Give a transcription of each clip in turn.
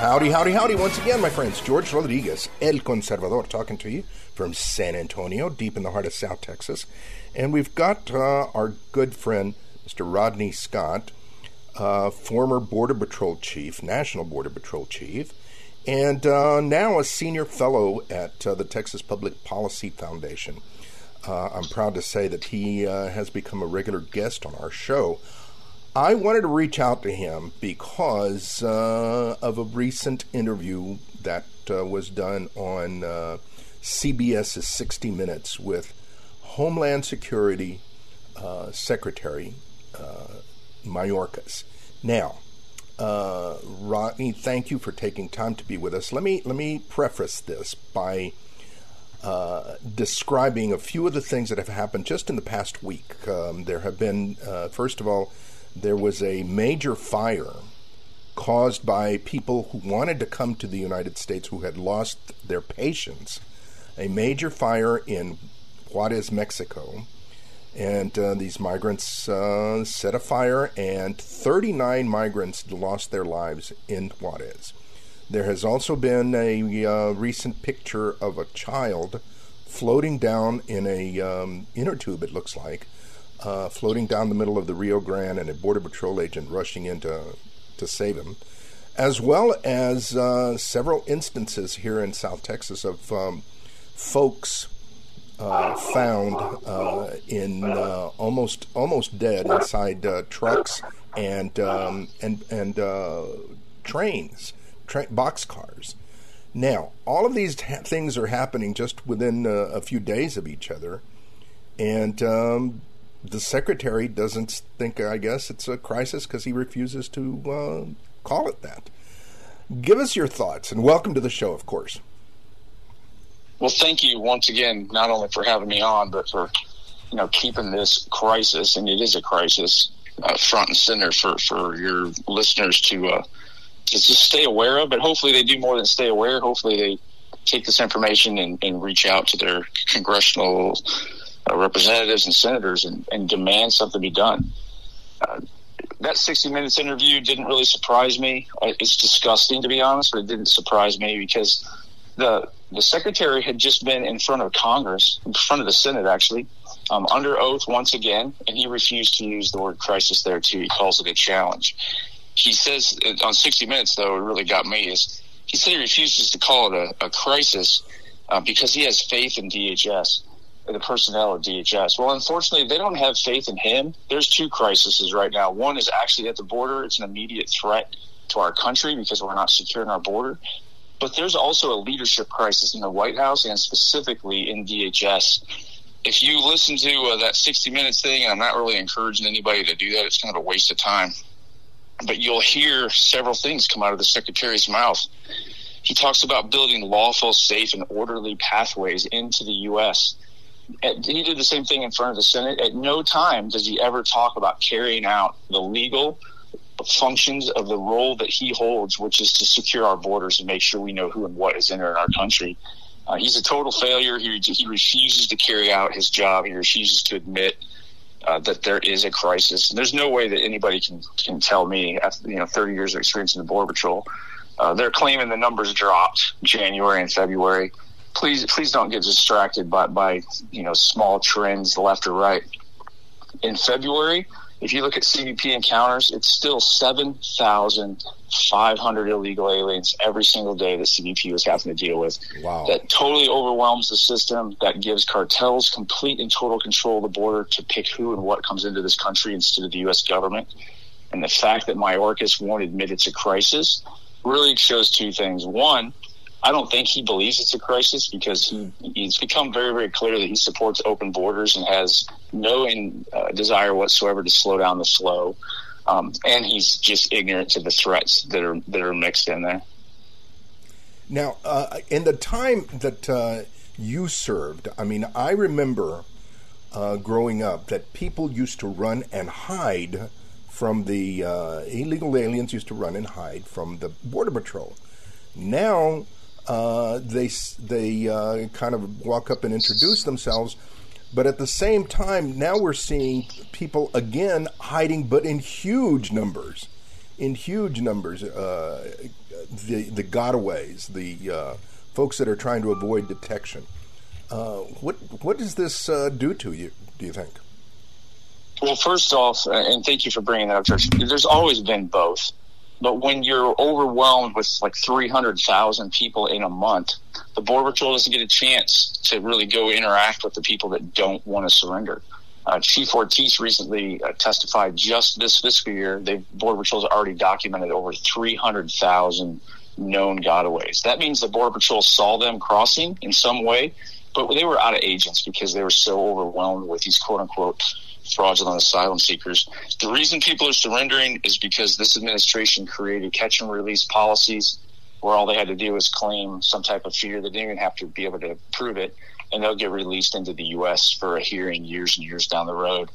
Howdy, howdy, howdy, once again, my friends. George Rodriguez, El Conservador, talking to you from San Antonio, deep in the heart of South Texas. And we've got uh, our good friend, Mr. Rodney Scott, uh, former Border Patrol Chief, National Border Patrol Chief, and uh, now a senior fellow at uh, the Texas Public Policy Foundation. Uh, I'm proud to say that he uh, has become a regular guest on our show. I wanted to reach out to him because uh, of a recent interview that uh, was done on uh, CBS's 60 Minutes with Homeland Security uh, Secretary uh, Mayorkas. Now, uh, Rodney, thank you for taking time to be with us. Let me let me preface this by describing a few of the things that have happened just in the past week. Um, there have been, first of all, there was a major fire caused by people who wanted to come to the United States who had lost their patience. A major fire in Juarez, Mexico. And uh, these migrants uh, set a fire, and 39 migrants lost their lives in Juarez. There has also been a uh, recent picture of a child floating down in a um, inner tube, it looks like, uh, floating down the middle of the Rio Grande and a Border Patrol agent rushing in to, to save him, as well as uh, several instances here in South Texas of um, folks uh, found uh, in uh, almost almost dead inside uh, trucks and um, and and trains, tra- boxcars. Now, all of these things are happening just within a few days of each other, and um, the secretary doesn't think, I guess, it's a crisis because he refuses to uh, call it that. Give us your thoughts and welcome to the show, of course. Well, thank you once again, not only for having me on, but for you know keeping this crisis, and it is a crisis, uh, front and center for for your listeners to uh, to just stay aware of. But hopefully, they do more than stay aware. Hopefully, they take this information and, and reach out to their congressional uh, representatives and senators and, and, demand something be done. Uh, that 60 Minutes interview didn't really surprise me. It's disgusting, to be honest, but it didn't surprise me because the the secretary had just been in front of Congress, in front of the Senate, actually, um, under oath once again, and he refused to use the word crisis there too. He calls it a challenge. He says on 60 Minutes, though, it really got me is he said he refuses to call it a, a crisis uh, because he has faith in DHS the personnel at DHS. Well, unfortunately, they don't have faith in him. There's two crises right now. One is actually at the border. It's an immediate threat to our country because we're not securing our border. But there's also a leadership crisis in the White House and specifically in DHS. If you listen to uh, that 60 Minutes thing, and I'm not really encouraging anybody to do that, it's kind of a waste of time. But you'll hear several things come out of the secretary's mouth. He talks about building lawful, safe, and orderly pathways into the U.S he did the same thing in front of the Senate. At no time does he ever talk about carrying out the legal functions of the role that he holds, which is to secure our borders and make sure we know who and what is entering our country. Uh, he's a total failure. He, he refuses to carry out his job. He refuses to admit uh, that there is a crisis. And there's no way that anybody can can tell me after you know 30 years of experience in the border patrol. Uh, they're claiming the numbers dropped January and February please please don't get distracted by by you know small trends left or right. In February, if you look at CBP encounters, it's still seven thousand five hundred illegal aliens every single day that CBP was having to deal with. Wow. That totally overwhelms the system. That gives cartels complete and total control of the border to pick who and what comes into this country instead of the U.S. government. And the fact that Mayorkas won't admit it's a crisis really shows two things. One, I don't think he believes it's a crisis because he he's become very very clear that he supports open borders and has no in, uh, desire whatsoever to slow down the flow, um, and he's just ignorant to the threats that are that are mixed in there. Now, uh, in the time that uh, you served, I mean, I remember uh, growing up that people used to run and hide from the uh, illegal aliens used to run and hide from the border patrol. Now uh, they they uh, kind of walk up and introduce themselves, but at the same time, now we're seeing people again hiding, but in huge numbers, in huge numbers. Uh, the the gotaways, the uh, folks that are trying to avoid detection. Uh, what what does this do to you? Do you think? Well, first off, and thank you for bringing that up, George. There's always been both. But when you're overwhelmed with like 300,000 people in a month, the Border Patrol doesn't get a chance to really go interact with the people that don't want to surrender. Uh, Chief Ortiz recently uh, testified just this fiscal year, the Border Patrol has already documented over 300,000 known gotaways. That means the Border Patrol saw them crossing in some way, but they were out of agents because they were so overwhelmed with these quote unquote fraudulent asylum seekers. The reason people are surrendering is because this administration created catch and release policies where all they had to do was claim some type of fear. They didn't even have to be able to prove it, and they'll get released into the U.S. for a hearing years and years down the road.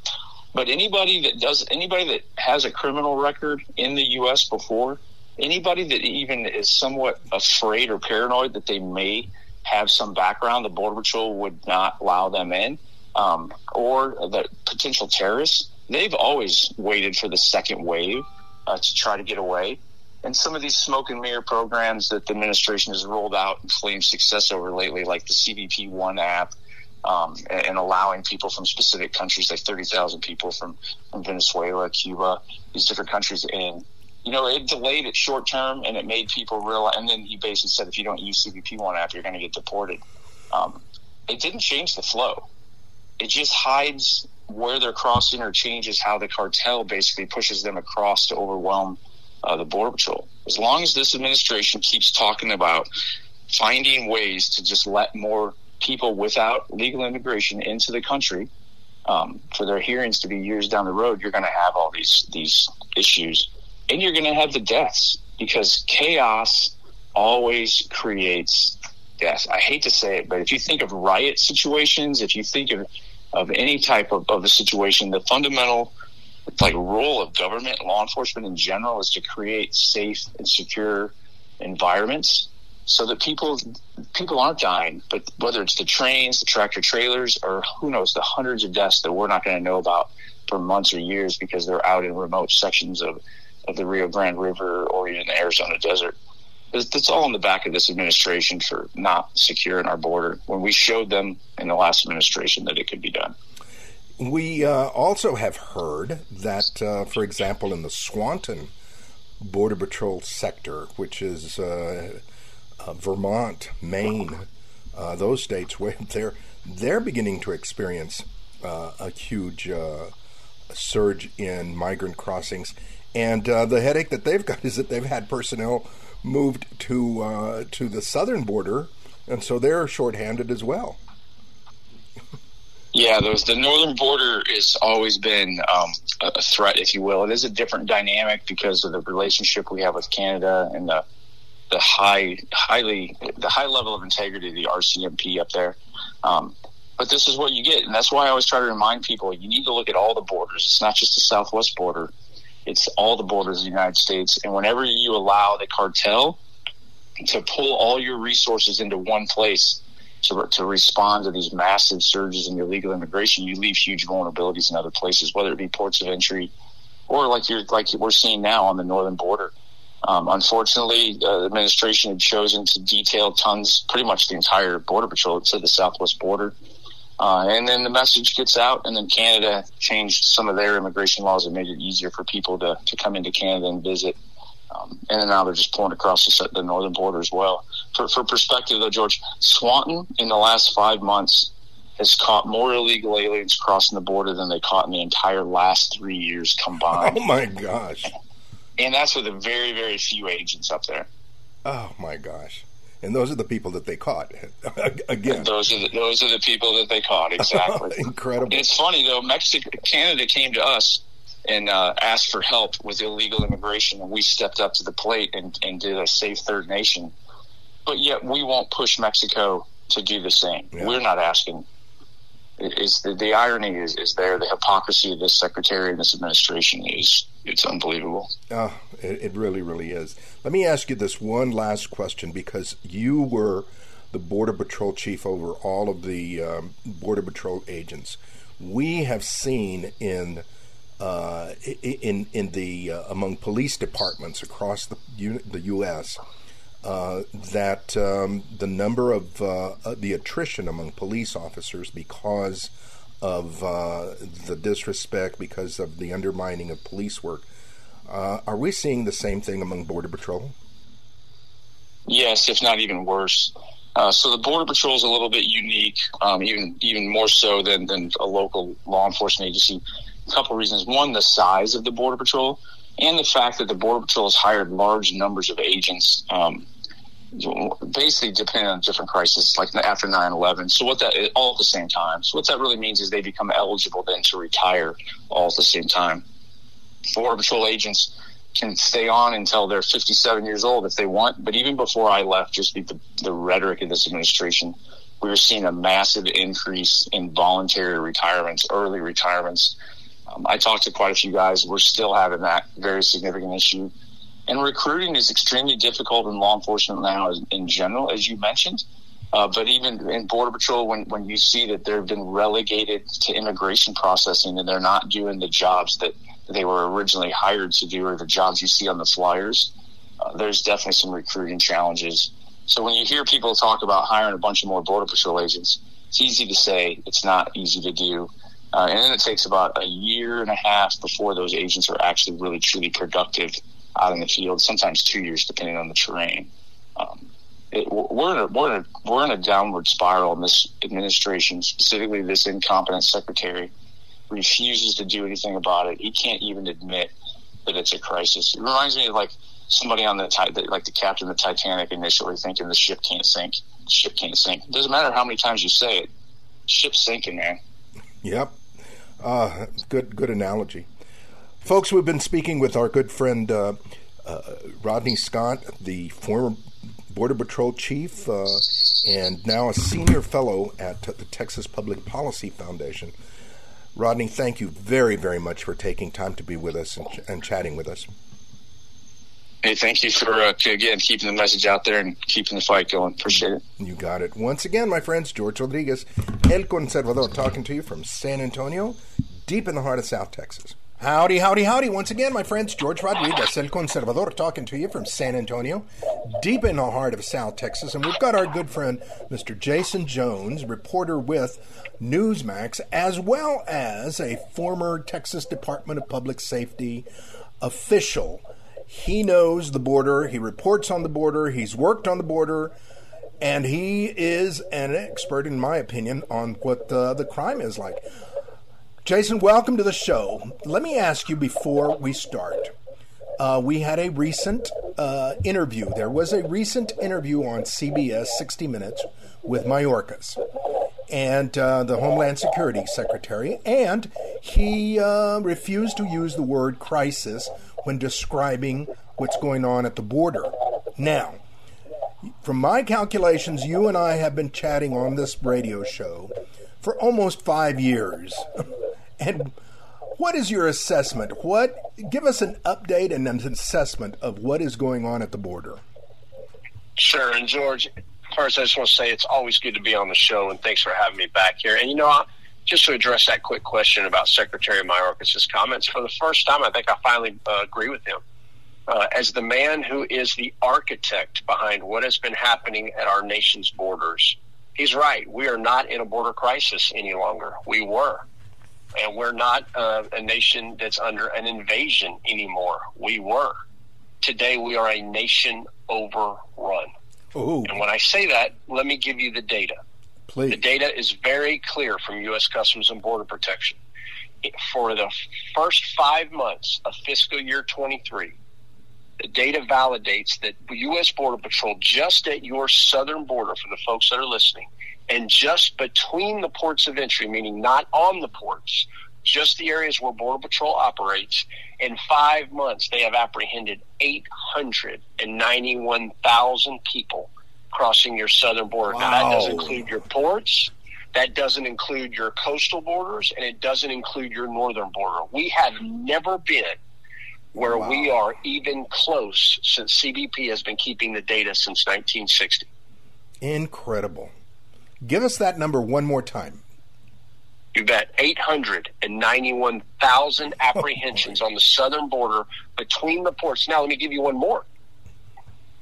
But anybody that does, anybody that has a criminal record in the U.S. before, anybody that even is somewhat afraid or paranoid that they may have some background, the Border Patrol would not allow them in um, or the potential terrorists, they've always waited for the second wave uh, to try to get away. And some of these smoke and mirror programs that the administration has rolled out and claimed success over lately, like the CBP One app, um, and, and, allowing people from specific countries, like 30,000 people from, from Venezuela, Cuba, these different countries in. You know, it delayed it short term and it made people realize, and then he basically said, if you don't use CBP One app, you're going to get deported. Um, it didn't change the flow it just hides where they're crossing or changes how the cartel basically pushes them across to overwhelm uh, the border patrol. As long as this administration keeps talking about finding ways to just let more people without legal immigration into the country um, for their hearings to be years down the road, you're going to have all these these issues, and you're going to have the deaths because chaos always creates death. I hate to say it, but if you think of riot situations, if you think of of any type of, of a situation, the fundamental like role of government, law enforcement in general, is to create safe and secure environments so that people people aren't dying. But whether it's the trains, the tractor trailers, or who knows, the hundreds of deaths that we're not going to know about for months or years because they're out in remote sections of, of the Rio Grande River or even the Arizona desert. That's all in the back of this administration for not securing our border when we showed them in the last administration that it could be done. We uh, also have heard that, uh, for example, in the Swanton Border Patrol sector, which is uh, uh Vermont, Maine, uh, those states where they're they're beginning to experience uh, a huge surge in migrant crossings, and the headache that they've got is that they've had personnel moved to uh, to the southern border, and so they're shorthanded as well. Yeah, those the northern border has always been um, a threat, if you will. It is a different dynamic because of the relationship we have with Canada and the the high, highly, the high level of integrity of the RCMP up there. Um, but this is what you get, and that's why I always try to remind people: you need to look at all the borders. It's not just the Southwest border; it's all the borders of the United States. And whenever you allow the cartel to pull all your resources into one place to, to respond to these massive surges in illegal immigration, you leave huge vulnerabilities in other places, whether it be ports of entry or like you're like we're seeing now on the northern border. Um, unfortunately, uh, the administration had chosen to detail tons, pretty much the entire border patrol to the southwest border. Uh, and then the message gets out, and then Canada changed some of their immigration laws that made it easier for people to, to come into Canada and visit. Um, and then now they're just pulling across the, the northern border as well. For, for perspective, though, George, Swanton in the last five months has caught more illegal aliens crossing the border than they caught in the entire last three years combined. Oh my gosh! And that's with a very, very few agents up there. Oh my gosh! And those are the people that they caught. Again, those are the, those are the people that they caught. Exactly. Incredible. It's funny though. Mexico, Canada came to us and uh, asked for help with illegal immigration, and we stepped up to the plate and, and did a safe third nation. But yet we won't push Mexico to do the same. Yeah. We're not asking. Is the, the irony is, is there? The hypocrisy of this secretary and this administration is it's unbelievable. Oh, it, it really, really is. Let me ask you this one last question because you were the border patrol chief over all of the um, border patrol agents. We have seen in uh, in in the uh, among police departments across the U- the U.S. Uh, that um, the number of uh, uh, the attrition among police officers because of uh, the disrespect, because of the undermining of police work. are we seeing the same thing among Border Patrol? Yes, if not even worse. Uh, so the border patrol is a little bit unique, um, even even more so than, than a local law enforcement agency a couple reasons. One, the size of the Border Patrol, and the fact that the Border Patrol has hired large numbers of agents, um, basically depending on different crises, like after 9-11. So what that, all at the same time. So what that really means is they become eligible then to retire all at the same time. Border Patrol agents can stay on until they're 57 years old if they want. But even before I left, just the, the rhetoric of this administration, we were seeing a massive increase in voluntary retirements, early retirements. Um, I talked to quite a few guys. We're still having that very significant issue. And recruiting is extremely difficult in law enforcement now in general, as you mentioned. Uh, but even in Border Patrol, when, when you see that they've been relegated to immigration processing and they're not doing the jobs that they were originally hired to do or the jobs you see on the flyers, uh, there's definitely some recruiting challenges. So when you hear people talk about hiring a bunch of more Border Patrol agents, it's easy to say, it's not easy to do. Uh, and then it takes about a year and a half before those agents are actually really truly productive out in the field. Sometimes two years, depending on the terrain. Um, it, we're in a we're in a we're in a downward spiral. And this administration, specifically this incompetent secretary, refuses to do anything about it. He can't even admit that it's a crisis. It reminds me of like somebody on the like the captain of the Titanic initially thinking the ship can't sink. The ship can't sink. It doesn't matter how many times you say it. Ship's sinking, man. Yep. Uh, good, good analogy. Folks, we've been speaking with our good friend uh, uh, Rodney Scott, the former Border Patrol chief uh, and now a senior fellow at the Texas Public Policy Foundation. Rodney, thank you very, very much for taking time to be with us and, and chatting with us. Hey, thank you for uh, again keeping the message out there and keeping the fight going. Appreciate it. You got it. Once again, my friends, George Rodriguez, El Conservador, talking to you from San Antonio, deep in the heart of South Texas. Howdy, howdy, howdy. Once again, my friends, George Rodriguez, El Conservador, talking to you from San Antonio, deep in the heart of South Texas. And we've got our good friend, Mr. Jaeson Jones, reporter with Newsmax, as well as a former Texas Department of Public Safety official he knows the border, he reports on the border, he's worked on the border, and he is an expert, in my opinion, on what the, the crime is like. Jaeson, welcome to the show. Let me ask you before we start. Uh, we had a recent uh, interview. There was a recent interview on CBS 60 Minutes with Mayorkas and uh, the Homeland Security Secretary, and he uh, refused to use the word crisis when describing what's going on at the border. Now, from my calculations, you and I have been chatting on this radio show for almost five years. and what is your assessment? What give us an update and an assessment of what is going on at the border? Sure, and George, first I just want to say it's always good to be on the show, and thanks for having me back here. And you know, just to address that quick question about Secretary Mayorkas' comments, for the first time, I think I finally uh, agree with him. Uh, as the man who is the architect behind what has been happening at our nation's borders, he's right. We are not in a border crisis any longer. We were. And we're not uh, a nation that's under an invasion anymore. We were. Today, we are a nation overrun. Ooh. And when I say that, let me give you the data. Please. The data is very clear from U.S. Customs and Border Protection. For The data validates that U.S. Border Patrol, just at your southern border, for the folks that are listening, and just between the ports of entry, meaning not on the ports, just the areas where Border Patrol operates, in five months they have apprehended 891,000 people crossing your southern border. Wow. Now, that doesn't include your ports, that doesn't include your coastal borders, and it doesn't include your northern border. We have never been where wow. we are even close since CBP has been keeping the data since 1960. Incredible. Give us that number one more time. You bet. 891,000 apprehensions on the southern border between the ports. Now, let me give you one more.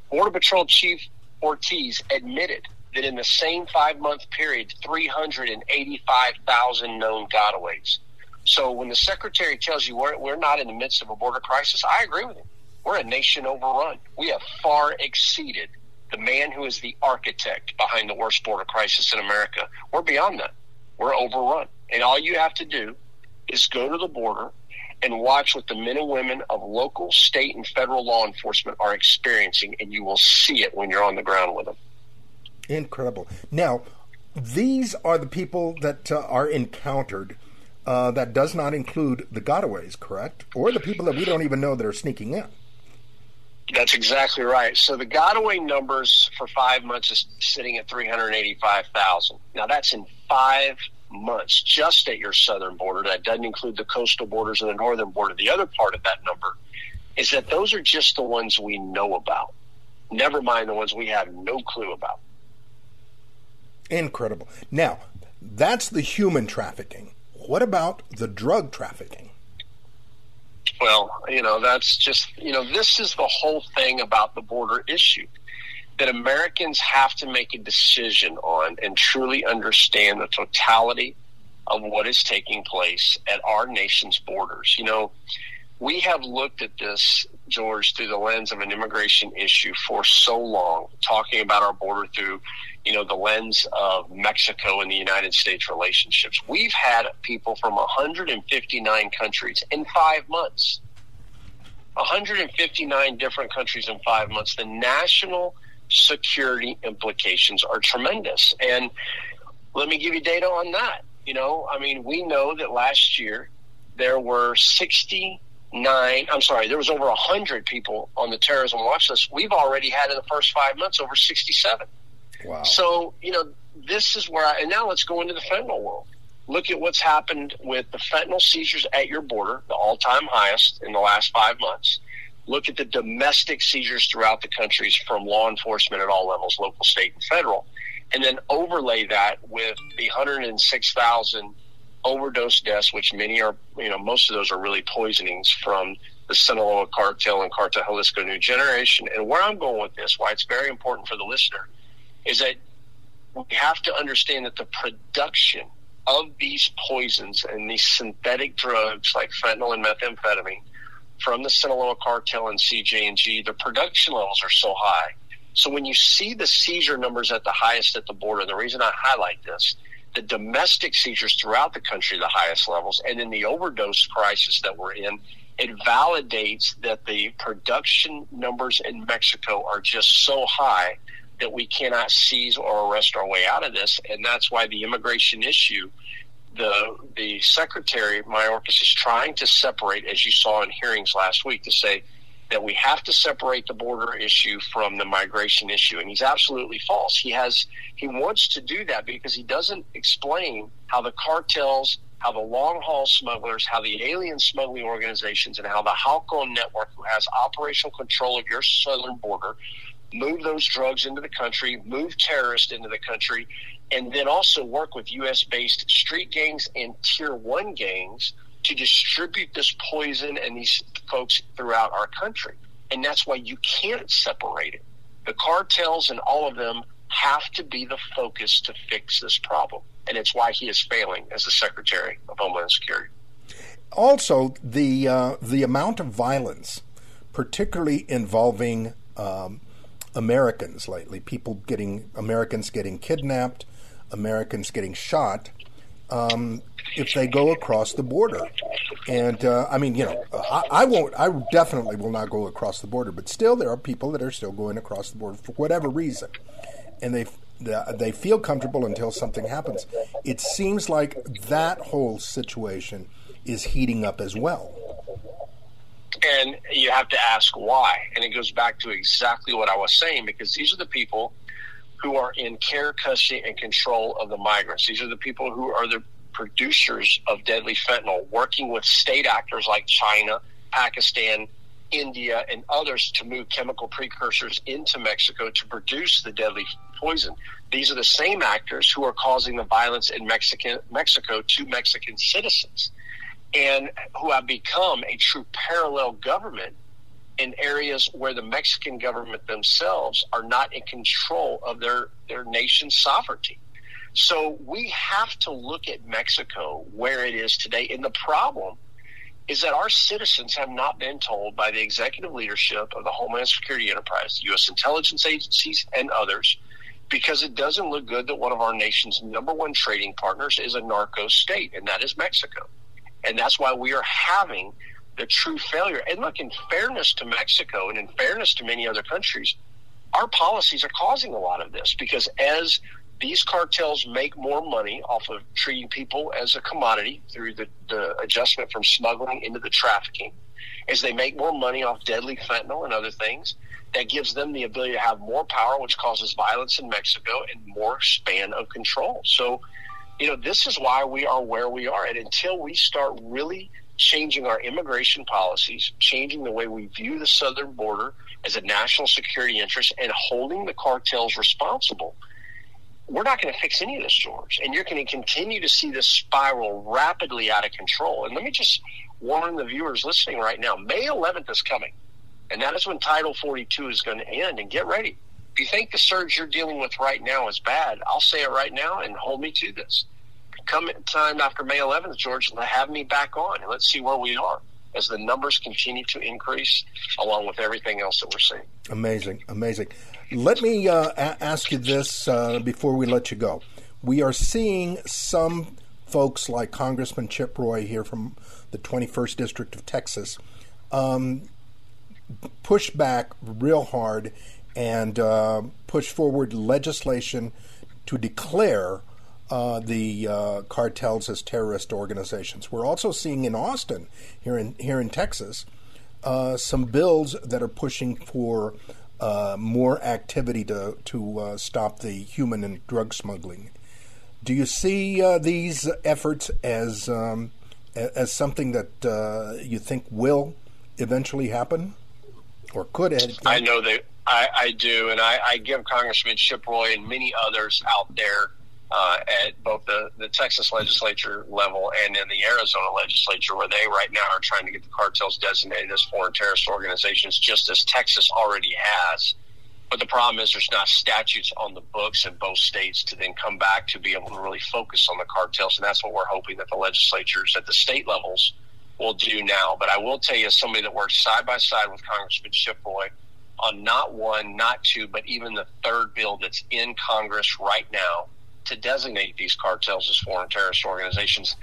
Border Patrol Chief Ortiz admitted that in the same five month period, 385,000 known gotaways. So when the secretary tells you we're, we're not in the midst of a border crisis, I agree with him. We're a nation overrun. We have far exceeded the man who is the architect behind the worst border crisis in America. We're beyond that. We're overrun. And all you have to do is go to the border and watch what the men and women of local, state, and federal law enforcement are experiencing, and you will see it when you're on the ground with them. Incredible. Now, these are the people that uh, are encountered. Uh, that does not include the gotaways, correct? Or the people that we don't even know that are sneaking in. That's exactly right. So the gotaway numbers for five months is sitting at 385,000. Now that's in five months just at your southern border. That doesn't include the coastal borders and the northern border. The other part of that number is that those are just the ones we know about. Never mind the ones we have no clue about. Incredible. Now, that's the human trafficking. What about the drug trafficking? Well, you know, that's just, you know, this is the whole thing about the border issue that Americans have to make a decision on and truly understand the totality of what is taking place at our nation's borders. You know, we have looked at this, George, through the lens of an immigration issue for so long, talking about our border through you know, the lens of Mexico and the United States relationships. We've had people from 159 countries in five months. 159 different countries in five months. The national security implications are tremendous. And let me give you data on that. You know, I mean, we know that last year there were 69, I'm sorry, there was over a 100 people on the terrorism watch list. We've already had in the first five months over 67. Wow. So, you know, this is where I, and now let's go into the fentanyl world. Look at what's happened with the fentanyl seizures at your border, the all time highest in the last five months. Look at the domestic seizures throughout the countries from law enforcement at all levels, local, state, and federal. And then overlay that with the 106,000 overdose deaths, which many are, you know, most of those are really poisonings from the Sinaloa cartel and Cartel Jalisco New Generation. And where I'm going with this, why it's very important for the listener, is that we have to understand that the production of these poisons and these synthetic drugs like fentanyl and methamphetamine from the Sinaloa cartel and CJNG, the production levels are so high. So when you see the seizure numbers at the highest at the border, the reason I highlight this, the domestic seizures throughout the country, the highest levels, and in the overdose crisis that we're in, it validates that the production numbers in Mexico are just so high that we cannot seize or arrest our way out of this, and that's why the immigration issue. The the secretary Mayorkas is trying to separate, as you saw in hearings last week, to say that we have to separate the border issue from the migration issue, and he's absolutely false. He has he wants to do that because he doesn't explain how the cartels, how the long haul smugglers, how the alien smuggling organizations, and how the Halcon network, who has operational control of your southern border, move those drugs into the country, move terrorists into the country, and then also work with U.S. based street gangs and tier one gangs to distribute this poison and these folks throughout our country. And that's why you can't separate it. The cartels and all of them have to be the focus to fix this problem. And it's why he is failing as the Secretary of Homeland Security. Also, the uh, the amount of violence, particularly involving um, Americans lately. People getting Americans getting kidnapped, Americans getting shot. Um, if they go across the border. And uh, I mean, you know, I, I, won't. I definitely will not go across the border. But still, there are people that are still going across the border for whatever reason, and they they feel comfortable until something happens. It seems like that whole situation is heating up as well. And you have to ask why. And it goes back to exactly what I was saying because these are the people who are in care, custody, and control of the migrants. These are the people who are the producers of deadly fentanyl, working with state actors like China, Pakistan, India, and others to move chemical precursors into Mexico to produce the deadly poison. These are the same actors who are causing the violence in Mexican, Mexico to Mexican citizens and who have become a true parallel government in areas where the Mexican government themselves are not in control of their, their nation's sovereignty. So we have to look at Mexico where it is today. And the problem is that our citizens have not been told by the executive leadership of the Homeland Security Enterprise, the U.S. intelligence agencies, and others, because it doesn't look good that one of our nation's number one trading partners is a narco state, and that is Mexico. And that's why we are having the true failure. And look, in fairness to Mexico and in fairness to many other countries, our policies are causing a lot of this because as these cartels make more money off of treating people as a commodity through the, the adjustment from smuggling into the trafficking, as they make more money off deadly fentanyl and other things, that gives them the ability to have more power, which causes violence in Mexico and more span of control. So, you know, this is why we are where we are. And until we start really changing our immigration policies, changing the way we view the southern border as a national security interest, and holding the cartels responsible, we're not going to fix any of this, George. And you're going to continue to see this spiral rapidly out of control. And let me just warn the viewers listening right now May 11th is coming. And that is when Title 42 is going to end. And get ready. If you think the surge you're dealing with right now is bad, I'll say it right now and hold me to this. Come time after May 11th, George, have me back on and let's see where we are as the numbers continue to increase, along with everything else that we're seeing. Amazing, amazing. Let me uh, a- ask you this uh, before we let you go. We are seeing some folks like Congressman Chip Roy here from the 21st District of Texas um, push back real hard and uh, push forward legislation to declare uh, the uh, cartels as terrorist organizations. We're also seeing in Austin, here in here in Texas, uh, some bills that are pushing for uh, more activity to to uh, stop the human and drug smuggling. Do you see uh, these efforts as um, as something that you think will eventually happen, or could? It I know that I, I do, and I, I give Congressman Chip Roy and many others out there uh, at both the, the Texas legislature level and in the Arizona legislature, where they right now are trying to get the cartels designated as foreign terrorist organizations, just as Texas already has. But the problem is there's not statutes on the books in both states to then come back to be able to really focus on the cartels. And that's what we're hoping that the legislatures at the state levels will do now. But I will tell you, as somebody that works side by side with Congressman Chip Roy on not one, not two, but even the third bill that's in Congress right now to designate these cartels as foreign terrorist organizations.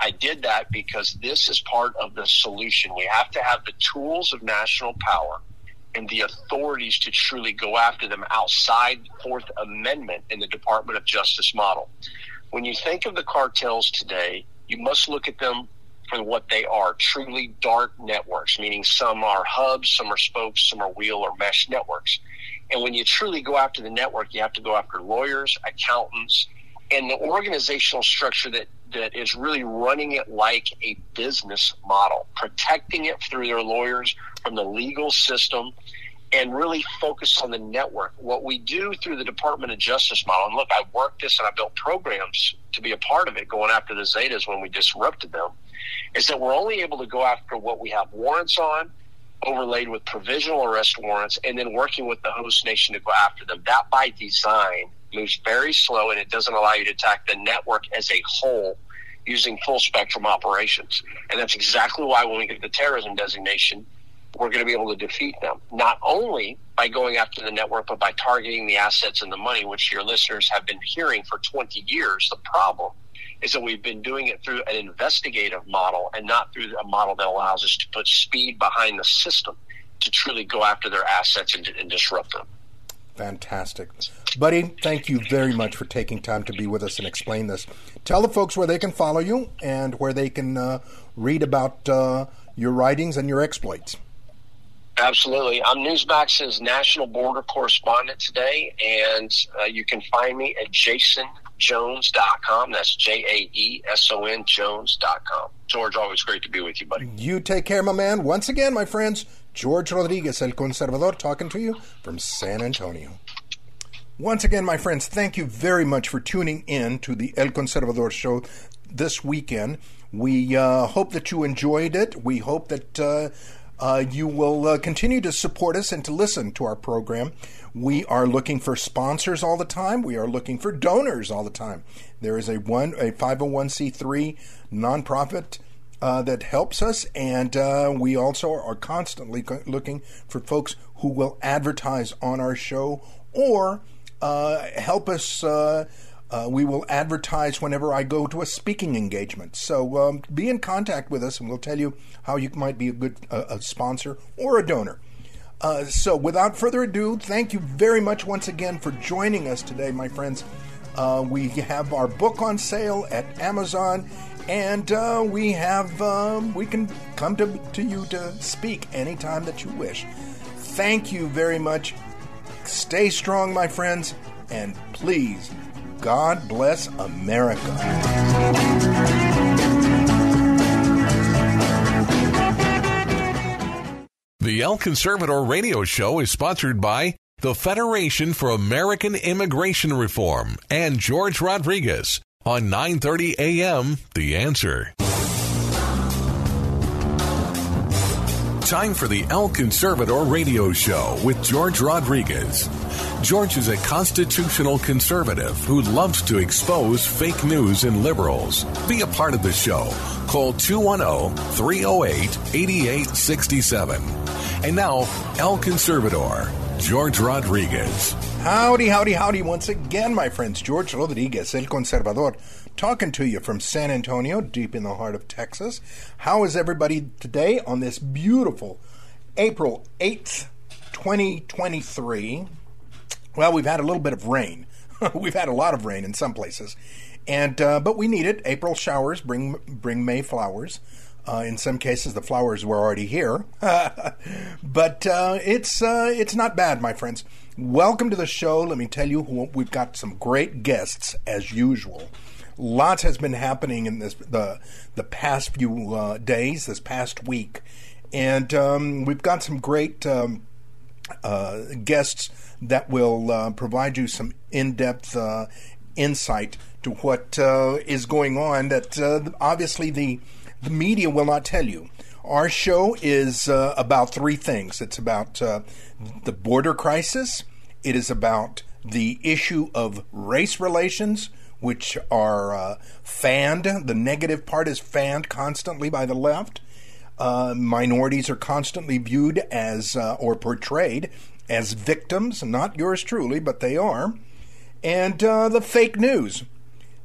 I did that because this is part of the solution. We have to have the tools of national power and the authorities to truly go after them outside Fourth Amendment in the Department of Justice model. When you think of the cartels today, you must look at them for what they are truly dark networks, meaning some are hubs, some are spokes, some are wheel or mesh networks. And when you truly go after the network, you have to go after lawyers, accountants, and the organizational structure that, that is really running it like a business model, protecting it through their lawyers from the legal system and really focus on the network. What we do through the Department of Justice model, and look, I worked this and I built programs to be a part of it going after the Zetas when we disrupted them, is that we're only able to go after what we have warrants on overlaid with provisional arrest warrants, and then working with the host nation to go after them. That by design moves very slow and it doesn't allow you to attack the network as a whole using full spectrum operations. And that's exactly why when we get the terrorism designation, we're going to be able to defeat them, not only by going after the network, but by targeting the assets and the money, which your listeners have been hearing for 20 years. The problem is that we've been doing it through an investigative model and not through a model that allows us to put speed behind the system to truly go after their assets and, and disrupt them. Fantastic. Buddy, thank you very much for taking time to be with us and explain this. Tell the folks where they can follow you and where they can uh, read about uh, your writings and your exploits. Absolutely. I'm Newsmax's national border correspondent today, and uh, you can find me at jaesonjones.com. That's J A E S O N Jones.com. George, always great to be with you, buddy. You take care, my man. Once again, my friends, George Rodriguez, El Conservador, talking to you from San Antonio. Once again, my friends, thank you very much for tuning in to the El Conservador show this weekend. We uh, hope that you enjoyed it. We hope that uh, uh, you will uh, continue to support us and to listen to our program. We are looking for sponsors all the time. We are looking for donors all the time. There is a one a 501c3 nonprofit uh, that helps us, and uh, we also are constantly looking for folks who will advertise on our show or uh, help us. Uh, we will advertise whenever I go to a speaking engagement. So um, be in contact with us, and we'll tell you how you might be a good uh, a sponsor or a donor. Uh, so, without further ado, thank you very much once again for joining us today, my friends. Uh, we have our book on sale at Amazon, and uh, we have um, we can come to, to you to speak anytime that you wish. Thank you very much. Stay strong, my friends, and please God bless America. The El Conservador radio show is sponsored by the Federation for American Immigration Reform and George Rodriguez on 9:30 a.m. The Answer. Time for the El Conservador radio show with George Rodriguez. George is a constitutional conservative who loves to expose fake news and liberals. Be a part of the show. Call 210 308 8867. And now, El Conservador, George Rodriguez. Howdy, howdy, howdy once again, my friends. George Rodriguez, El Conservador, talking to you from San Antonio, deep in the heart of Texas. How is everybody today on this beautiful April 8th, 2023? Well, we've had a little bit of rain. we've had a lot of rain in some places, and uh, but we need it. April showers bring bring May flowers. Uh, in some cases, the flowers were already here, but uh, it's uh, it's not bad, my friends. Welcome to the show. Let me tell you, we've got some great guests as usual. Lots has been happening in this the the past few uh, days, this past week, and um, we've got some great um, uh, guests that will uh, provide you some in depth insight to what is going on that obviously the, the media will not tell you. Our show is uh, about three things it's about the border crisis, it is about the issue of race relations. Which are fanned. The negative part is fanned constantly by the left. Uh, minorities are constantly viewed as uh, or portrayed as victims, not yours truly, but they are. And uh, the fake news.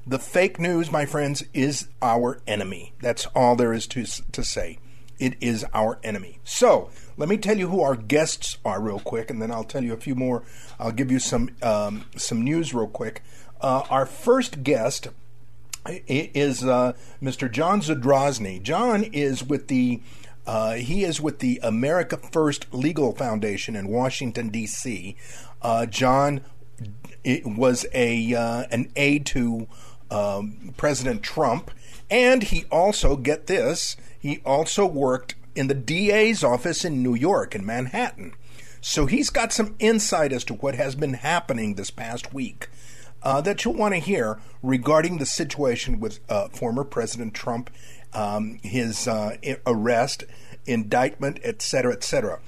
The fake news, my friends, is our enemy. That's all there is to, to say. It is our enemy. So, let me tell you who our guests are real quick, and then I'll tell you a few more. I'll give you some um, some news real quick. Uh, our first guest is uh, Mr. John Zadrozny. John is with the uh, he is with the America First Legal Foundation in Washington D.C. Uh, John was a uh, an aide to um, President Trump, and he also get this. He also worked in the DA's office in New York in Manhattan. So he's got some insight as to what has been happening this past week. Uh, that you'll want to hear regarding the situation with uh, former President Trump um, his uh, arrest, indictment, etc., etc.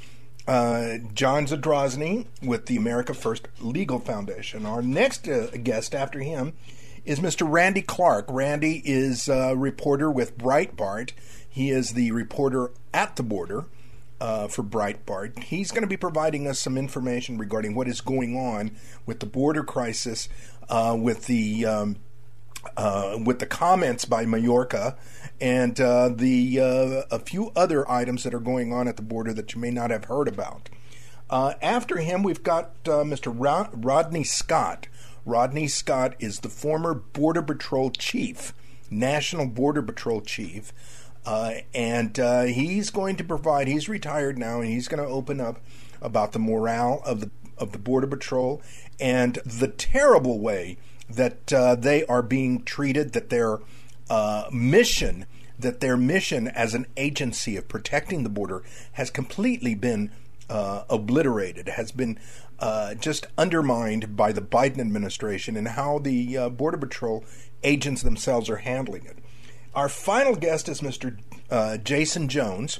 Uh, John Zadrozny with the America First Legal Foundation. Our next uh, guest after him is Mr. Randy Clark. Randy is a reporter with Breitbart. He is the reporter at the border uh, for Breitbart. He's going to be providing us some information regarding what is going on with the border crisis, uh, with the um, uh, with the comments by Mayorkas and uh, the uh, a few other items that are going on at the border that you may not have heard about. Uh, after him, we've got uh, Mr. Rodney Scott. Rodney Scott is the former Border Patrol chief, National Border Patrol chief, uh, and uh, he's going to provide. He's retired now, and he's going to open up about the morale of the of the Border Patrol and the terrible way that uh, they are being treated. That their uh, mission, that their mission as an agency of protecting the border, has completely been uh, obliterated, has been uh, just undermined by the Biden administration and how the uh, Border Patrol agents themselves are handling it. Our final guest is Mr. Uh, Jaeson Jones.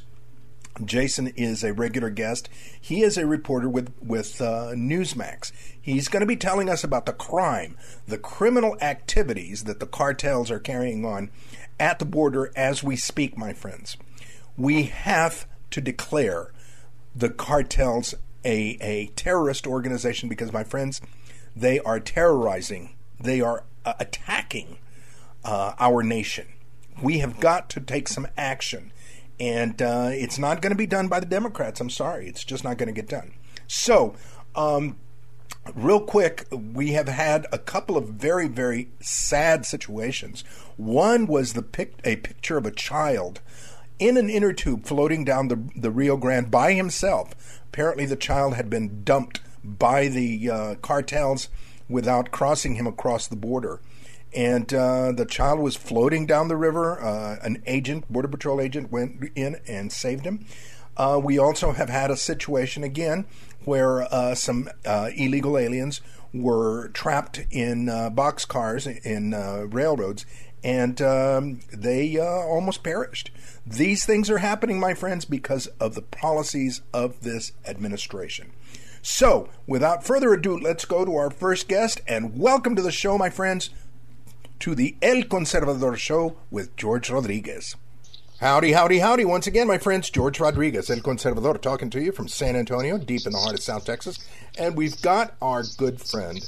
Jaeson is a regular guest. He is a reporter with with uh, Newsmax. He's going to be telling us about the crime, the criminal activities that the cartels are carrying on at the border as we speak, my friends. We have to declare the cartels a, a terrorist organization because, my friends, they are terrorizing, they are uh, attacking uh, our nation. We have got to take some action. And uh, it's not going to be done by the Democrats. I'm sorry. It's just not going to get done. So, um, real quick, we have had a couple of very, very sad situations. One was the pic- a picture of a child in an inner tube floating down the, the Rio Grande by himself. Apparently, the child had been dumped by the uh, cartels without crossing him across the border. And uh, the child was floating down the river. Uh, an agent, Border Patrol agent, went in and saved him. Uh, we also have had a situation again where uh, some uh, illegal aliens were trapped in boxcars in railroads and um, they almost perished. These things are happening, my friends, because of the policies of this administration. So, without further ado, let's go to our first guest and welcome to the show, my friends, to the El Conservador Show with George Rodriguez. Howdy, howdy, howdy. Once again, my friends, George Rodriguez, El Conservador, talking to you from San Antonio, deep in the heart of South Texas. And we've got our good friend,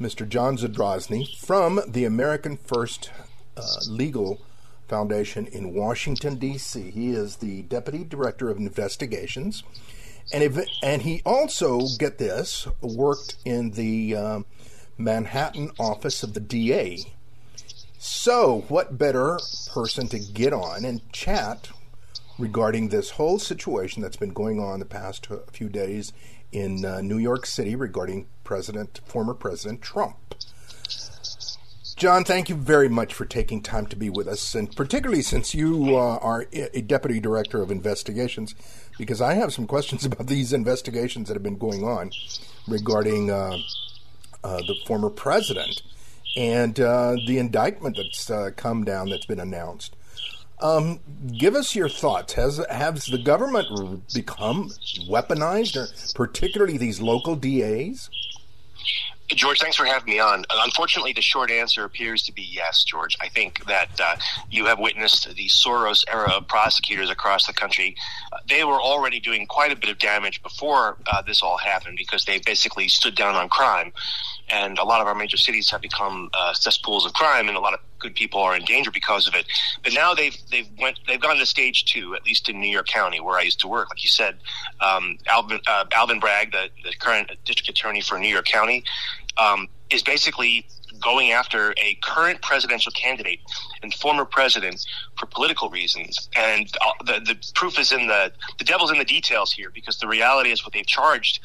Mr. John Zadrozny from the American First uh, Legal Foundation in Washington, D.C. He is the Deputy Director of Investigations. And, if, and he also, get this, worked in the uh, Manhattan office of the DA. So, what better person to get on and chat regarding this whole situation that's been going on the past few days in uh, New York City regarding President, former President Trump? John, thank you very much for taking time to be with us, and particularly since you uh, are a deputy director of investigations, because I have some questions about these investigations that have been going on regarding uh, uh, the former president and uh, the indictment that's uh, come down that's been announced. Um, give us your thoughts. Has has the government become weaponized, or particularly these local DAs? George, thanks for having me on. Unfortunately, the short answer appears to be yes, George. I think that uh, you have witnessed the Soros era of prosecutors across the country. Uh, they were already doing quite a bit of damage before uh, this all happened because they basically stood down on crime. And a lot of our major cities have become uh, cesspools of crime, and a lot of good people are in danger because of it. But now they've they've went they've gone to stage two, at least in New York County, where I used to work. Like you said, um, Alvin uh, Alvin Bragg, the, the current district attorney for New York County, um, is basically going after a current presidential candidate and former president for political reasons. And uh, the, the proof is in the, the devil's in the details here because the reality is what they've charged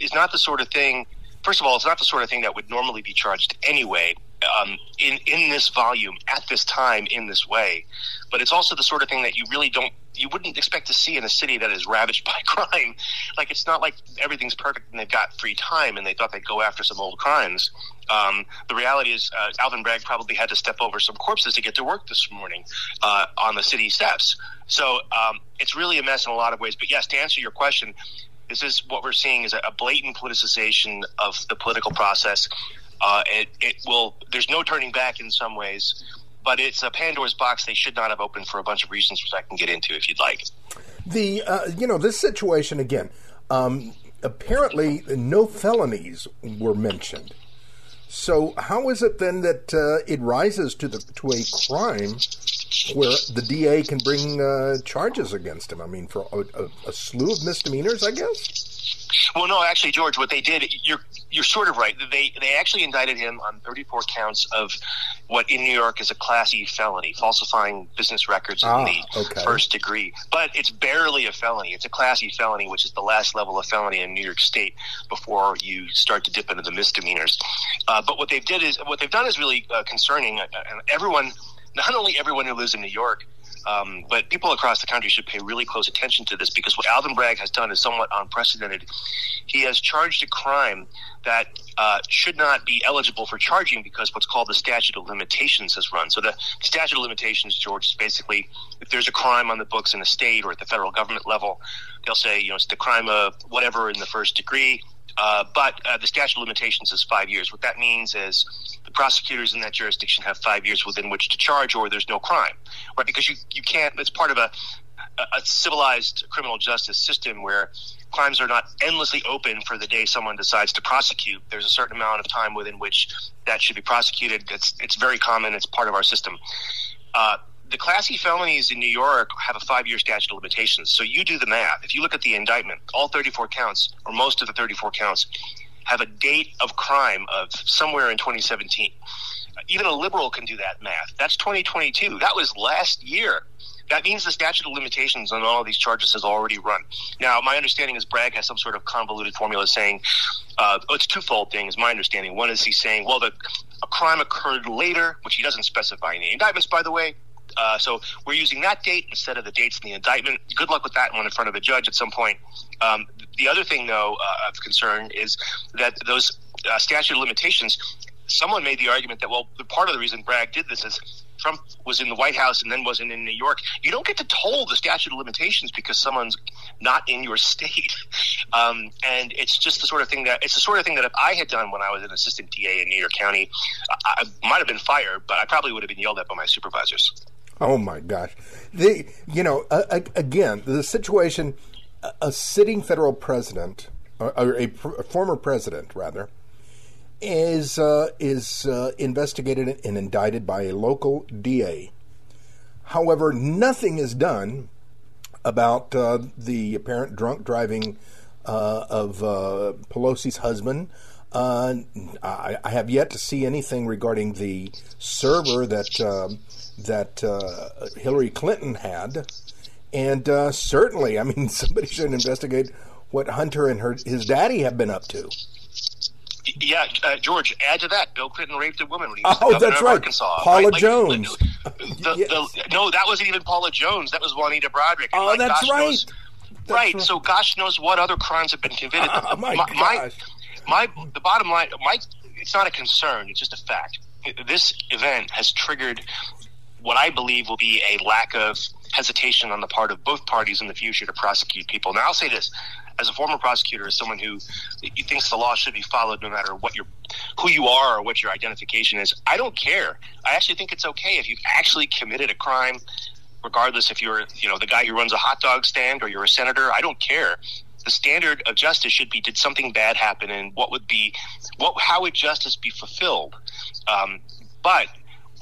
is not the sort of thing, first of all, it's not the sort of thing that would normally be charged anyway um, in in this volume at this time in this way. But it's also the sort of thing that you really don't you wouldn't expect to see in a city that is ravaged by crime. Like it's not like everything's perfect and they've got free time and they thought they'd go after some old crimes. Um, the reality is, uh, Alvin Bragg probably had to step over some corpses to get to work this morning uh, on the city steps. So um, it's really a mess in a lot of ways. But yes, to answer your question, this is what we're seeing is a blatant politicization of the political process uh, it, it will. There's no turning back in some ways, but it's a Pandora's box they should not have opened for a bunch of reasons, which I can get into if you'd like. The uh, you know this situation again. Um, apparently, no felonies were mentioned. So how is it then that uh, it rises to the to a crime where the DA can bring uh, charges against him? I mean, for a, a, a slew of misdemeanors, I guess. Well, no, actually, George, what they did, you're you're sort of right. They they actually indicted him on 34 counts of what in New York is a Class E felony, falsifying business records Ah, in the okay. first degree. But it's barely a felony. It's a Class E felony, which is the last level of felony in New York State before you start to dip into the misdemeanors. Uh, but what they've did is what they've done is really uh, concerning. Uh, and everyone, not only everyone who lives in New York. Um, but people across the country should pay really close attention to this because what Alvin Bragg has done is somewhat unprecedented. He has charged a crime that uh, should not be eligible for charging because what's called the statute of limitations has run. So the statute of limitations, George, is basically if there's a crime on the books in a state or at the federal government level, they'll say, you know, it's the crime of whatever in the first degree. Uh, but uh, the statute of limitations is five years. What that means is the prosecutors in that jurisdiction have five years within which to charge, or there's no crime, right? Because you you can't. It's part of a a civilized criminal justice system where crimes are not endlessly open for the day someone decides to prosecute. There's a certain amount of time within which that should be prosecuted. It's it's very common. It's part of our system. Uh, the Class E felonies in New York have a five-year statute of limitations. So you do the math. If you look at the indictment, all 34 counts, or most of the 34 counts, have a date of crime of somewhere in 2017. Even a liberal can do that math. That's 2022. That was last year. That means the statute of limitations on all of these charges has already run. Now, my understanding is Bragg has some sort of convoluted formula saying uh, oh, it's twofold things. My understanding one is he's saying, well, the a crime occurred later, which he doesn't specify in the indictments, by the way. Uh, so we're using that date instead of the dates in the indictment. Good luck with that one in front of a judge at some point. Um, the other thing, though, uh, of concern is that those uh, statute of limitations. Someone made the argument that well, part of the reason Bragg did this is Trump was in the White House and then wasn't in New York. You don't get to toll the statute of limitations because someone's not in your state. Um, and it's just the sort of thing that it's the sort of thing that if I had done when I was an assistant DA in New York County, I, I might have been fired, but I probably would have been yelled at by my supervisors. Oh my gosh! The you know uh, again the situation, a, sitting federal president or, a, pr- a former president rather is uh, is uh, investigated and indicted by a local DA. However, nothing is done about uh, the apparent drunk driving uh, of uh, Pelosi's husband. I, I, have yet to see anything regarding the server that um, that uh, Hillary Clinton had, and uh, certainly, I mean, somebody should investigate what Hunter and her his daddy have been up to. Yeah, uh, George. Add to that, Bill Clinton raped a woman when he was oh, the governor that's of right. Arkansas. Paula right? Like, Jones. The, Yes. the, no, that wasn't even Paula Jones. That was Juanita Broaddrick. And Oh, like, that's right. knows- That's right. right. So, gosh knows what other crimes have been committed. Oh, my my, gosh. my, the bottom line, my, it's not a concern. It's just a fact. This event has triggered what I believe will be a lack of hesitation on the part of both parties in the future to prosecute people. Now, I'll say this: as a former prosecutor, as someone who thinks the law should be followed no matter what your who you are or what your identification is, I don't care. I actually think it's okay if you've actually committed a crime, regardless if you're you know the guy who runs a hot dog stand or you're a senator. I don't care. The standard of justice should be: did something bad happen, and what would be what? How would justice be fulfilled? Um, but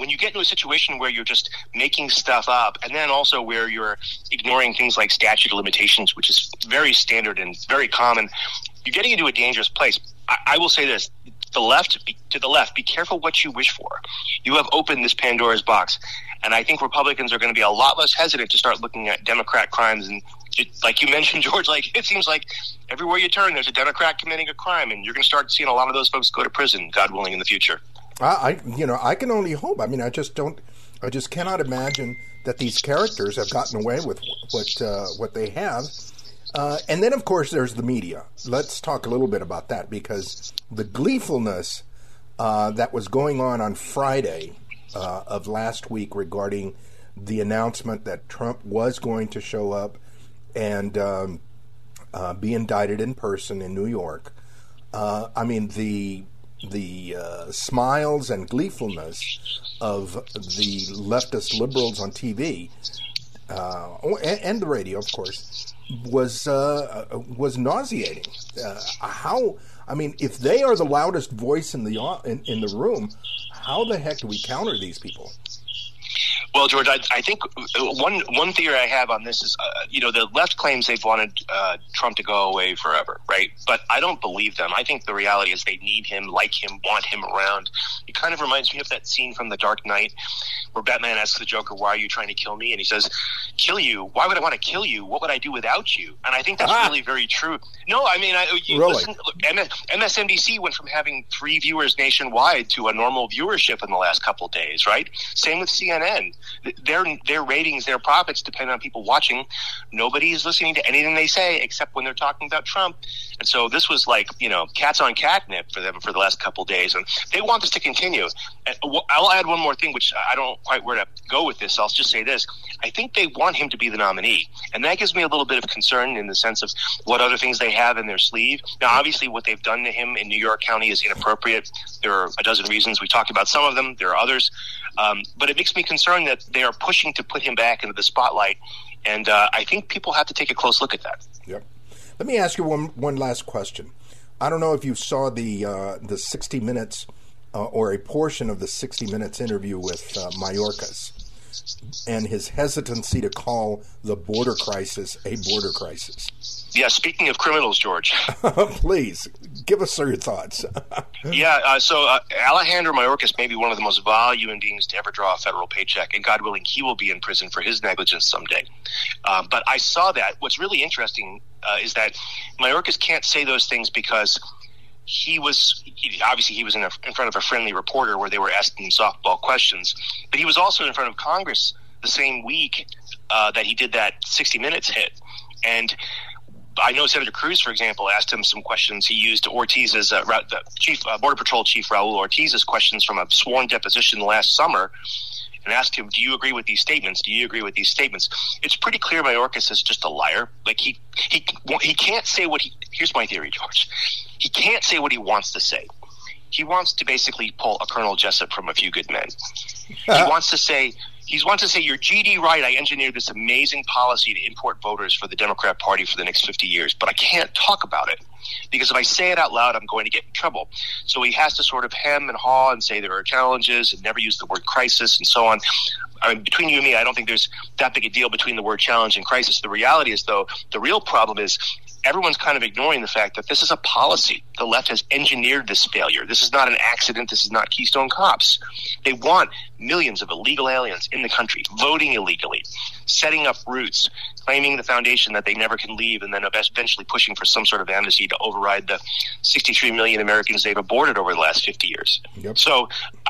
when you get into a situation where you're just making stuff up, and then also where you're ignoring things like statute of limitations, which is very standard and very common, you're getting into a dangerous place. I, I will say this: the left, to the left, be careful what you wish for. You have opened this Pandora's box, and I think Republicans are going to be a lot less hesitant to start looking at Democrat crimes. And it, like you mentioned, George, like it seems like everywhere you turn, there's a Democrat committing a crime, and you're going to start seeing a lot of those folks go to prison, God willing, in the future. I, I, you know, I can only hope. I mean, I just don't, I just cannot imagine that these characters have gotten away with what uh, what they have. Uh, and then, of course, there's the media. Let's talk a little bit about that because the gleefulness uh, that was going on on Friday uh, of last week regarding the announcement that Trump was going to show up and um, uh, be indicted in person in New York. Uh, I mean, the the uh, smiles and gleefulness of the leftist liberals on TV uh, and, and, the radio, of course, was uh, was nauseating. Uh, how? I mean, if they are the loudest voice in the in, in the room, how the heck do we counter these people? Well, George, I, I, think one one theory I have on this is, uh, you know, the left claims they've wanted uh, Trump to go away forever, right? But I don't believe them. I think the reality is they need him, like him, want him around. It kind of reminds me of that scene from The Dark Knight where Batman asks the Joker, "Why are you trying to kill me?" And he says, "Kill you? Why would I want to kill you? What would I do without you?" And I think that's ah. really very true. No, I mean, I, you really? listen. Look, MSNBC went from having three viewers nationwide to a normal viewership in the last couple of days, right? Same with CNN their their ratings, their profits depend on people watching. Nobody is listening to anything they say except when they're talking about Trump. And so this was like you know cats on catnip for them for the last couple days, and they want this to continue. And I'll add one more thing, which I don't quite where to go with this. I'll just say this: I think they want him to be the nominee, and that gives me a little bit of concern in the sense of what other things they have in their sleeve. Now, obviously, what they've done to him in New York County is inappropriate. There are a dozen reasons. We talked about some of them. There are others. Um, but it makes me concerned that they are pushing to put him back into the spotlight, and uh, I think people have to take a close look at that. Yep. Let me ask you one one last question. I don't know if you saw the uh, the 60 minutes uh, or a portion of the 60 minutes interview with uh, Mayorkas and his hesitancy to call the border crisis a border crisis. Yeah, speaking of criminals, George. Please, give us your thoughts. yeah, uh, so uh, Alejandro Mayorkas may be one of the most vile human beings to ever draw a federal paycheck, and God willing, he will be in prison for his negligence someday. Um, but I saw that. What's really interesting uh, is that Mayorkas can't say those things because he was he, obviously he was in, a, in front of a friendly reporter where they were asking softball questions, but he was also in front of Congress the same week uh, that he did that 60 Minutes hit, and I know Senator Cruz, for example, asked him some questions. He used Ortiz's uh, the chief uh, border patrol chief Raul Ortiz's questions from a sworn deposition last summer, and asked him, "Do you agree with these statements? Do you agree with these statements?" It's pretty clear Mayorkas is just a liar. Like he he he can't say what he. Here's my theory, George. He can't say what he wants to say. He wants to basically pull a Colonel Jessup from A Few Good Men. he wants to say he wants to say, You're GD right. I engineered this amazing policy to import voters for the Democrat Party for the next 50 years, but I can't talk about it because if I say it out loud, I'm going to get in trouble. So he has to sort of hem and haw and say there are challenges and never use the word crisis and so on. I mean, between you and me, I don't think there's that big a deal between the word challenge and crisis. The reality is, though, the real problem is everyone's kind of ignoring the fact that this is a policy. The left has engineered this failure. This is not an accident. This is not Keystone Cops. They want millions of illegal aliens in the country voting illegally, setting up routes, claiming the foundation that they never can leave, and then eventually pushing for some sort of amnesty to override the 63 million Americans they've aborted over the last 50 years. Yep. So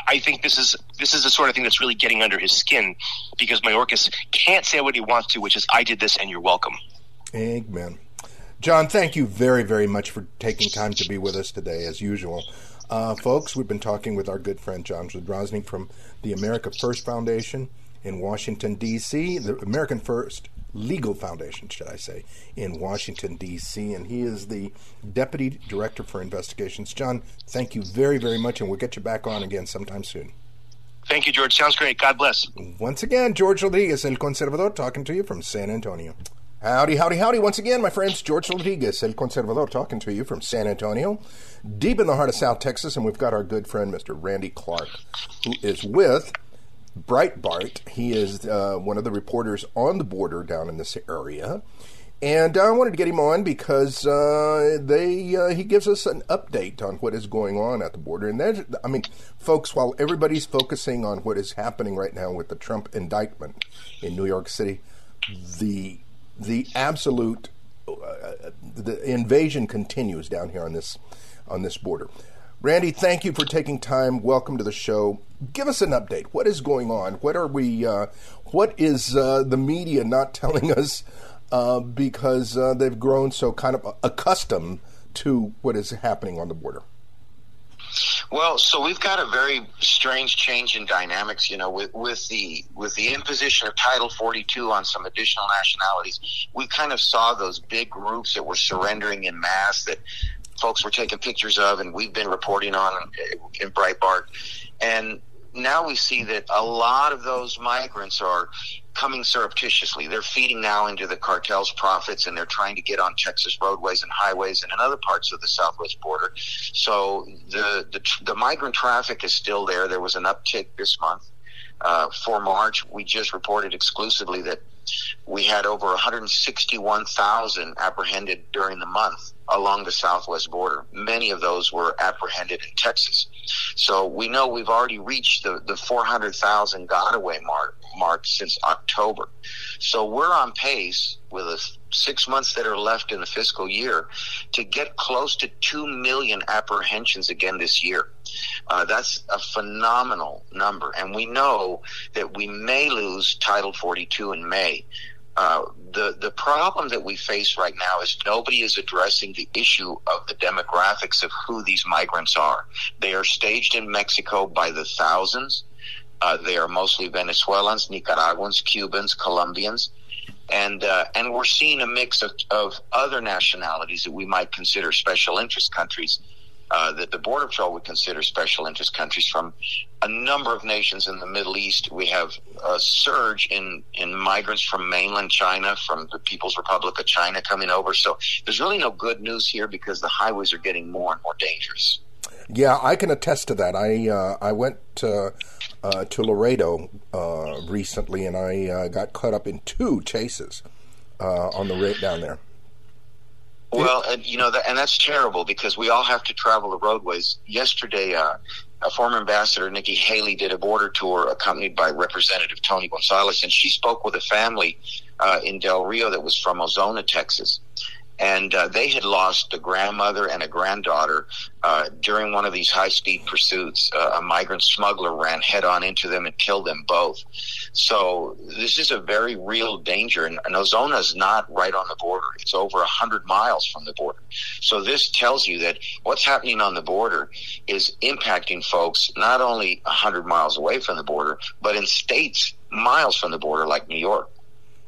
I think this is this is the sort of thing that's really getting under his skin because Mayorkas can't say what he wants to, which is "I did this and you're welcome." Amen. John, thank you very, very much for taking time to be with us today, as usual. Uh, folks, we've been talking with our good friend John Zadrozny from the America First Foundation in Washington, D.C., the American First Legal Foundation, should I say, in Washington, D.C., and he is the Deputy Director for Investigations. John, thank you very, very much, and we'll get you back on again sometime soon. Thank you, George. Sounds great. God bless. Once again, George Rodriguez, El Conservador, talking to you from San Antonio. Howdy, howdy, howdy. Once again, my friends, George Rodriguez, El Conservador, talking to you from San Antonio, deep in the heart of South Texas, and we've got our good friend, Mr. Randy Clark, who is with Breitbart. He is uh, one of the reporters on the border down in this area. And I wanted to get him on because uh, they uh, he gives us an update on what is going on at the border. And I mean, folks, while everybody's focusing on what is happening right now with the Trump indictment in New York City, the the absolute uh, the invasion continues down here on this on this border. Randy, thank you for taking time. Welcome to the show. Give us an update. What is going on? What are we? Uh, what is uh, the media not telling us? Uh, because uh, they've grown so kind of accustomed to what is happening on the border. Well, so we've got a very strange change in dynamics, you know, with, with the with the imposition of Title 42 on some additional nationalities. We kind of saw those big groups that were surrendering in mass that folks were taking pictures of, and we've been reporting on in, Breitbart. And now we see that a lot of those migrants are coming surreptitiously. They're feeding now into the cartel's profits and they're trying to get on Texas roadways and highways and in other parts of the southwest border. So the, the, the migrant traffic is still there. There was an uptick this month. Uh, for March, we just reported exclusively that we had over 161,000 apprehended during the month along the southwest border. Many of those were apprehended in Texas. So we know we've already reached the, the 400,000 gotaway mark, mark since October. So we're on pace with the six months that are left in the fiscal year to get close to 2 million apprehensions again this year. Uh, that's a phenomenal number. And we know that we may lose Title 42 in May. Uh, the the problem that we face right now is nobody is addressing the issue of the demographics of who these migrants are. They are staged in Mexico by the thousands. Uh, they are mostly Venezuelans, Nicaraguans, Cubans, Colombians, and uh, and we're seeing a mix of, of other nationalities that we might consider special interest countries uh, that the Border Patrol would consider special interest countries from a number of nations in the Middle East. We have a surge in, in migrants from mainland China, from the People's Republic of China coming over. So there's really no good news here because the highways are getting more and more dangerous. Yeah, I can attest to that. I uh, I went uh, uh, to Laredo uh, recently, and I uh, got caught up in two chases on the rate down there. Well, and you know, that, and that's terrible because we all have to travel the roadways. Yesterday, uh, a former ambassador, Nikki Haley, did a border tour accompanied by Representative Tony Gonzalez, and she spoke with a family uh, in Del Rio that was from Ozona, Texas and uh, they had lost a grandmother and a granddaughter uh, during one of these high speed pursuits. Uh, a migrant smuggler ran head on into them and killed them both. So this is a very real danger, and, and Ozona is not right on the border. It's over a hundred miles from the border. So this tells you that what's happening on the border is impacting folks not only a hundred miles away from the border, but in states miles from the border, like New York.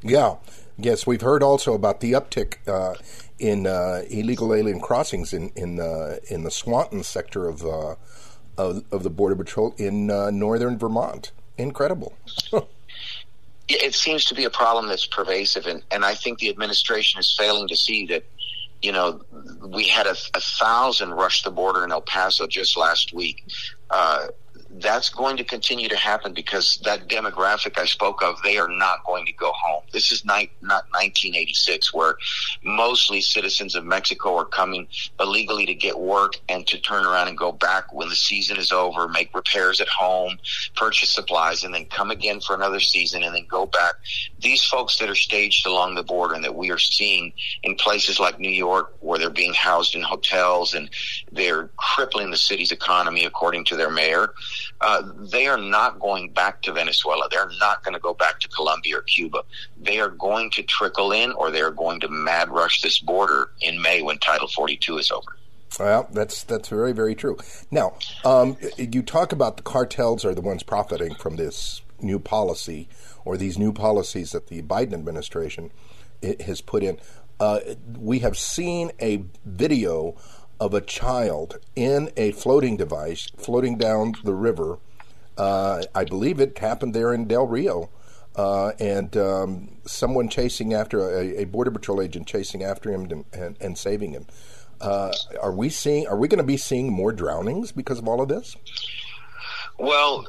Yeah. Yes, we've heard also about the uptick uh, in uh, illegal alien crossings in in uh, in the Swanton sector of, uh, of, of the Border Patrol in uh, northern Vermont. Incredible. it seems to be a problem that's pervasive, and, and I think the administration is failing to see that. You know, we had a, a thousand rush the border in El Paso just last week. Uh, that's going to continue to happen because that demographic I spoke of, they are not going to go home. This is not, not 1986 where mostly citizens of Mexico are coming illegally to get work and to turn around and go back when the season is over, make repairs at home, purchase supplies, and then come again for another season and then go back. These folks that are staged along the border and that we are seeing in places like New York where they're being housed in hotels and they're crippling the city's economy according to their mayor uh, they are not going back to Venezuela. They're not going to go back to Colombia or Cuba. They are going to trickle in or they are going to mad rush this border in May when Title 42 is over. Well, that's that's very very true. Now, um, you talk about the cartels are the ones profiting from this new policy or these new policies that the Biden administration has put in. Uh, we have seen a video of a child in a floating device floating down the river. Uh, I believe it happened there in Del Rio. Uh, and um, someone chasing after a, a, border patrol agent chasing after him and, and, and saving him. Uh, are we seeing? Are we going to be seeing more drownings because of all of this? Well,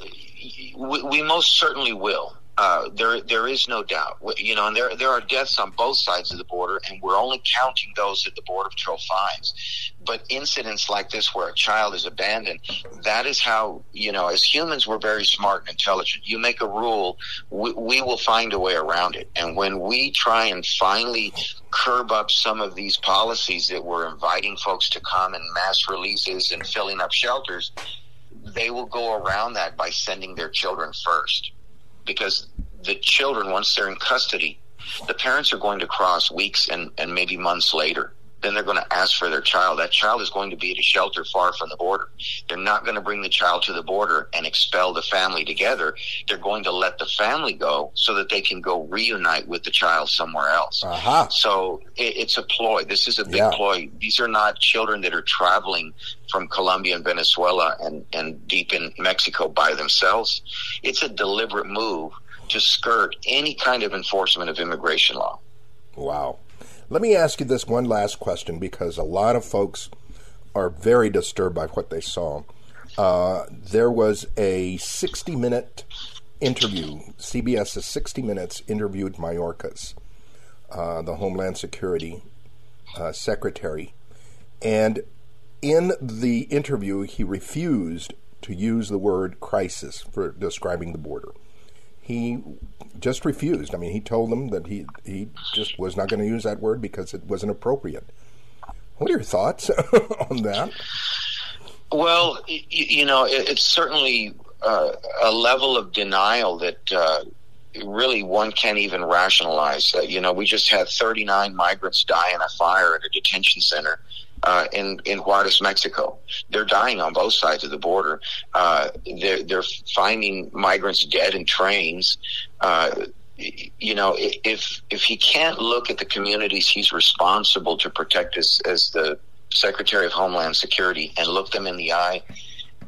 we, we most certainly will. Uh, there there is no doubt. You know, and there there are deaths on both sides of the border, and we're only counting those that the border patrol finds. But incidents like this, where a child is abandoned, that is how you know. As humans, we're very smart and intelligent. You make a rule, we, we will find a way around it. And when we try and finally curb up some of these policies that were inviting folks to come and mass releases and filling up shelters, they will go around that by sending their children first because the children, once they're in custody, the parents are going to cross weeks and, and maybe months later. Then they're going to ask for their child. That child is going to be at a shelter far from the border. They're not going to bring the child to the border and expel the family together. They're going to let the family go so that they can go reunite with the child somewhere else. Uh-huh. So it, it's a ploy. This is a big Yeah. ploy. These are not children that are traveling from Colombia and Venezuela and, and deep in Mexico by themselves. It's a deliberate move to skirt any kind of enforcement of immigration law. Wow. Let me ask you this one last question because a lot of folks are very disturbed by what they saw. Uh, there was a 60 minute interview. CBS's 60 Minutes interviewed Mayorkas, uh, the Homeland Security uh, Secretary. And in the interview, he refused to use the word crisis for describing the border. He just refused. I mean, he told them that he, he just was not going to use that word because it wasn't appropriate. What are your thoughts on that? Well, you, you know, it, it's certainly uh, a level of denial that uh, really one can't even rationalize. Uh, you know, we just had 39 migrants die in a fire at a detention center. Uh, in in Juarez, Mexico, they're dying on both sides of the border. Uh, they're they're finding migrants dead in trains. Uh, you know, if if he can't look at the communities he's responsible to protect as as the Secretary of Homeland Security and look them in the eye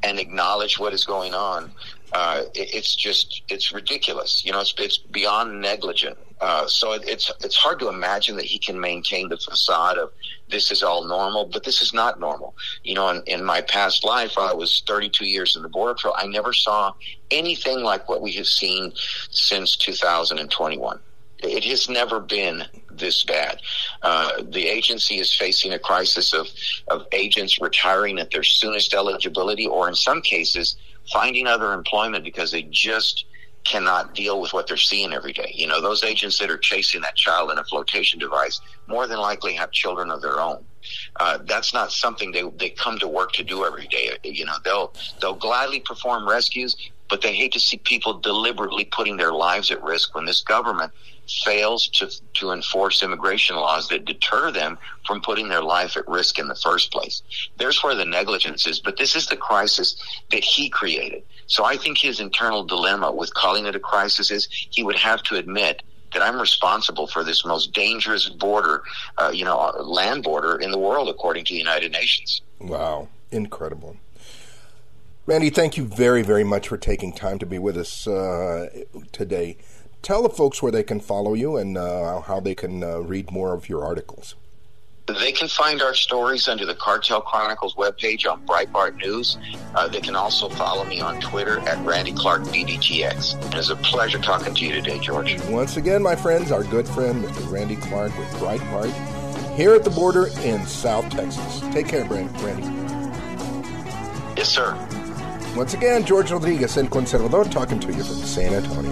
and acknowledge what is going on, uh, it, it's just it's ridiculous. You know, it's it's beyond negligent. Uh, so it, it's it's hard to imagine that he can maintain the facade of this is all normal, but this is not normal. You know, in, in my past life, I was 32 years in the border patrol. I never saw anything like what we have seen since 2021. It has never been this bad. Uh, the agency is facing a crisis of, of agents retiring at their soonest eligibility, or in some cases, finding other employment because they just cannot deal with what they're seeing every day. You know, those agents that are chasing that child in a flotation device more than likely have children of their own. Uh, that's not something they they come to work to do every day. You know, they'll they'll gladly perform rescues, but they hate to see people deliberately putting their lives at risk when this government fails to to enforce immigration laws that deter them from putting their life at risk in the first place. There's where the negligence is, but this is the crisis that he created. So I think his internal dilemma with calling it a crisis is he would have to admit that I'm responsible for this most dangerous border, uh, you know, land border in the world, according to the United Nations. Wow, incredible. Randy, thank you very, very much for taking time to be with us uh, today. Tell the folks where they can follow you and uh, how they can uh, read more of your articles. They can find our stories under the Cartel Chronicles webpage on Breitbart News. Uh, they can also follow me on Twitter at Randy Clark BBTX. It was a pleasure talking to you today, George. Once again, my friends, our good friend, Mr. Randy Clark with Breitbart, here at the border in South Texas. Take care, Randy. Yes, sir. Once again, George Rodriguez, El Conservador, talking to you from San Antonio.